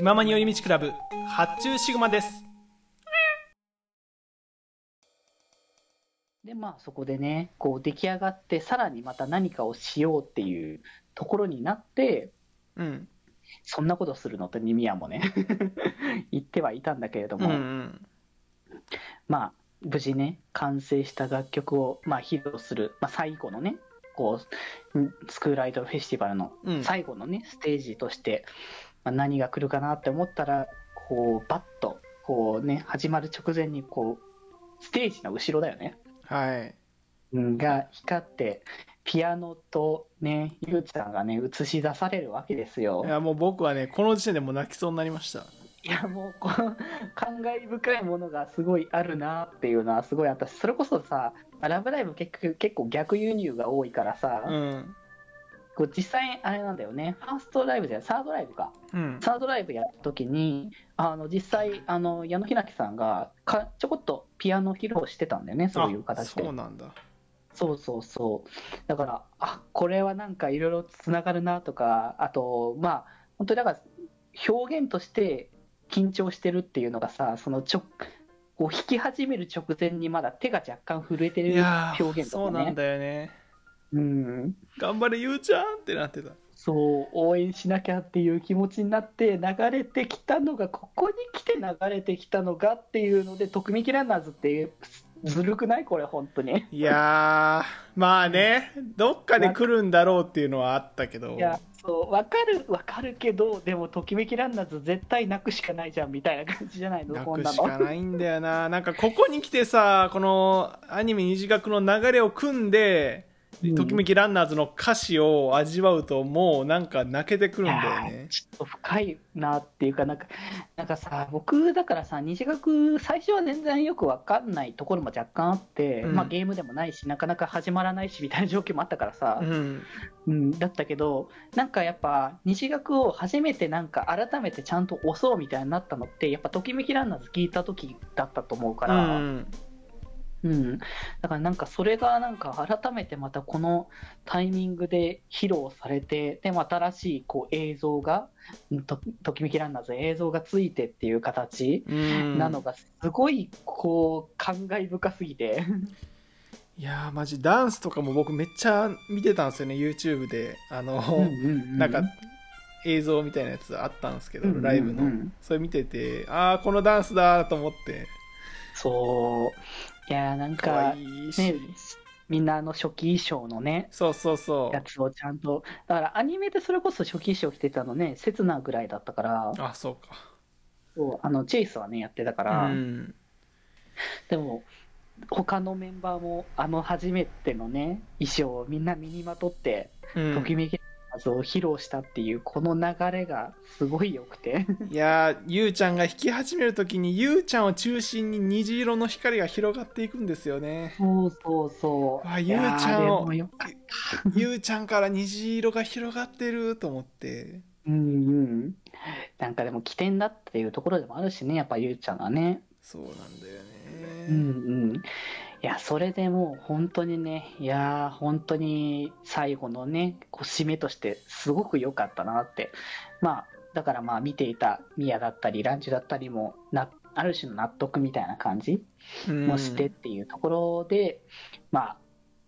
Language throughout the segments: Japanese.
気ままに寄り道クラブ発注シグマです。で、まあそこでね、こう出来上がって、さらにまた何かをしようっていうところになって、うん。そんなことするのと耳屋もね、言ってはいたんだけれどうんも、うん。まあ無事ね、完成した楽曲を、まあ、披露する、まあ、最後のね、こう、スクールアイドルフェスティバルのうん。最後のね、ステージとして、まあ、何が来るかなって思ったら、こう、バッと、こうね、始まる直前に、こう、ステージの後ろだよね。はいうんが光って、ピアノとね、ゆうちゃんがね、映し出されるわけですよい。やもう僕はねこの時点でもう泣きそうになりましたいや、もう、この、感慨深いものがすごいあるなっていうのはすごいあったし、それこそさ、ラブライブ結局結構逆輸入が多いからさ、うんこう実際あれなんだよね、ファーストライブじゃない、サードライブか。うんサードライブやった時に、あの、実際、あの、矢野ひなきさんがか、ちょこっとピアノ披露してたんだよね、そういう形であそう。なんだそうそうそう。だから、あ、これはなんかいろいろつながるなとか、あと、まあ、本当にだから、表現として緊張してるっていうのがさ、そのちょ、こう弾き始める直前にまだ手が若干震えている表現とかね。そうなんだよねうん。頑張れゆうちゃんってなってたそう、応援しなきゃっていう気持ちになって流れてきたのが、ここに来て流れてきたのがっていうので、特ミキランナーズっていう、ずるくない？これ、本当に。いやーまあねどっかで来るんだろうっていうのはあったけどいや、そう、わかる、わかるけど、でも、ときめきランナーズ絶対泣くしかないじゃんみたいな感じじゃないの、泣。くしかないんだよななんかここに来てさこのアニメ二次学の流れを組んでうんときめきランナーズの歌詞を味わうともうなんか泣けてくるんだよね。ちょっと深いなっていうか、なんか、なんかさ、僕だからさ、西学、最初は全然よくわかんないところも若干あって、うん。まあゲームでもないし、なかなか始まらないしみたいな状況もあったからさ、うん。うん、だったけど、なんかやっぱ、西学を初めてなんか改めてちゃんと押そうみたいになったのって、やっぱときめきランナーズ聞いた時だったと思うかうら、んうん、だからなんかそれがなんか改めてまたこのタイミングで披露されて、でも新しいこう映像が、うんとときめきランナーズ映像がついてっていう形うん。なのがすごいこう感慨深すぎて、いやーマジダンスとかも僕めっちゃ見てたんですよね YouTube で。あの、なんか映像みたいなやつあったんですけど、うんうんうん。ライブの。それ見ててああこのダンスだと思って。そう、いやーなんかね、みんなあの初期衣装のね、そうそうそやつをちゃんと、だからアニメでそれこそ初期衣装着てたのね、セツナぐらいだったから、うあそうか。そうあのチェイスはね、やってたから、うん。でも、他のメンバーも、あの初めてのね、衣装をみんな身にまとって、うん。ときめき謎を披露したっていう、この流れがすごい良くて。いやーゆうちゃんが弾き始めるときにゆうちゃんを中心に虹色の光が広がっていくんですよねそうそうそう。あゆうちゃんをゆうちゃんから虹色が広がってると思ってうんうん。なんかでも起点だっていうところでもあるしね、やっぱゆうちゃんがね。そうなんだよねうんうん。いや、それでもう本当にね、いやー、本当に最後のね、こう締めとしてすごく良かったなって。まあ、だからまあ見ていたミヤだったり、ランチュだったりもな、ある種の納得みたいな感じうん。もしてっていうところで、まあ、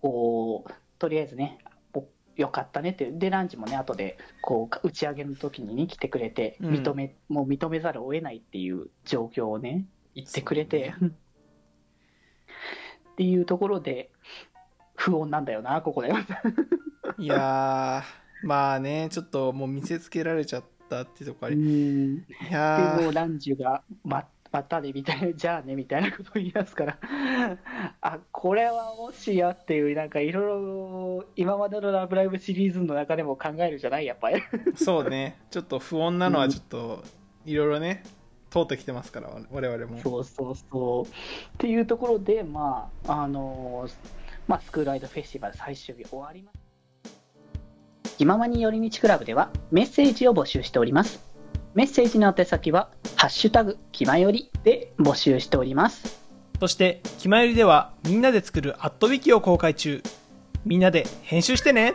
こう、とりあえずね、およかったねって、で、ランチもね、後で、こう、打ち上げの時にね、来てくれて、うん。認め、もう認めざるを得ないっていう状況をね、言ってくれて、っていうところで、不穏なんだよな、ここで。いやーまあねちょっともう見せつけられちゃったっていうとこありいうん。やーでもうランジュが、ま、またねみたいな、じゃあねみたいなことを言い出すから、あ、これはもしやっていう、なんかいろいろ、今までのラブライブシリーズの中でも考えるじゃないやっぱり。そうねちょっと不穏なのはちょっといろいろね通ってきてますから我々もそうそうそう。っていうところで、まあ、あのまあ、スクールアイドフェスティバル最終日終わります。気ままに寄り道クラブではメッセージを募集しております。メッセージの宛先は、ハッシュタグ、気まよりで募集しております。そして「きまより」ではみんなで作るアットウィキを公開中みんなで編集してね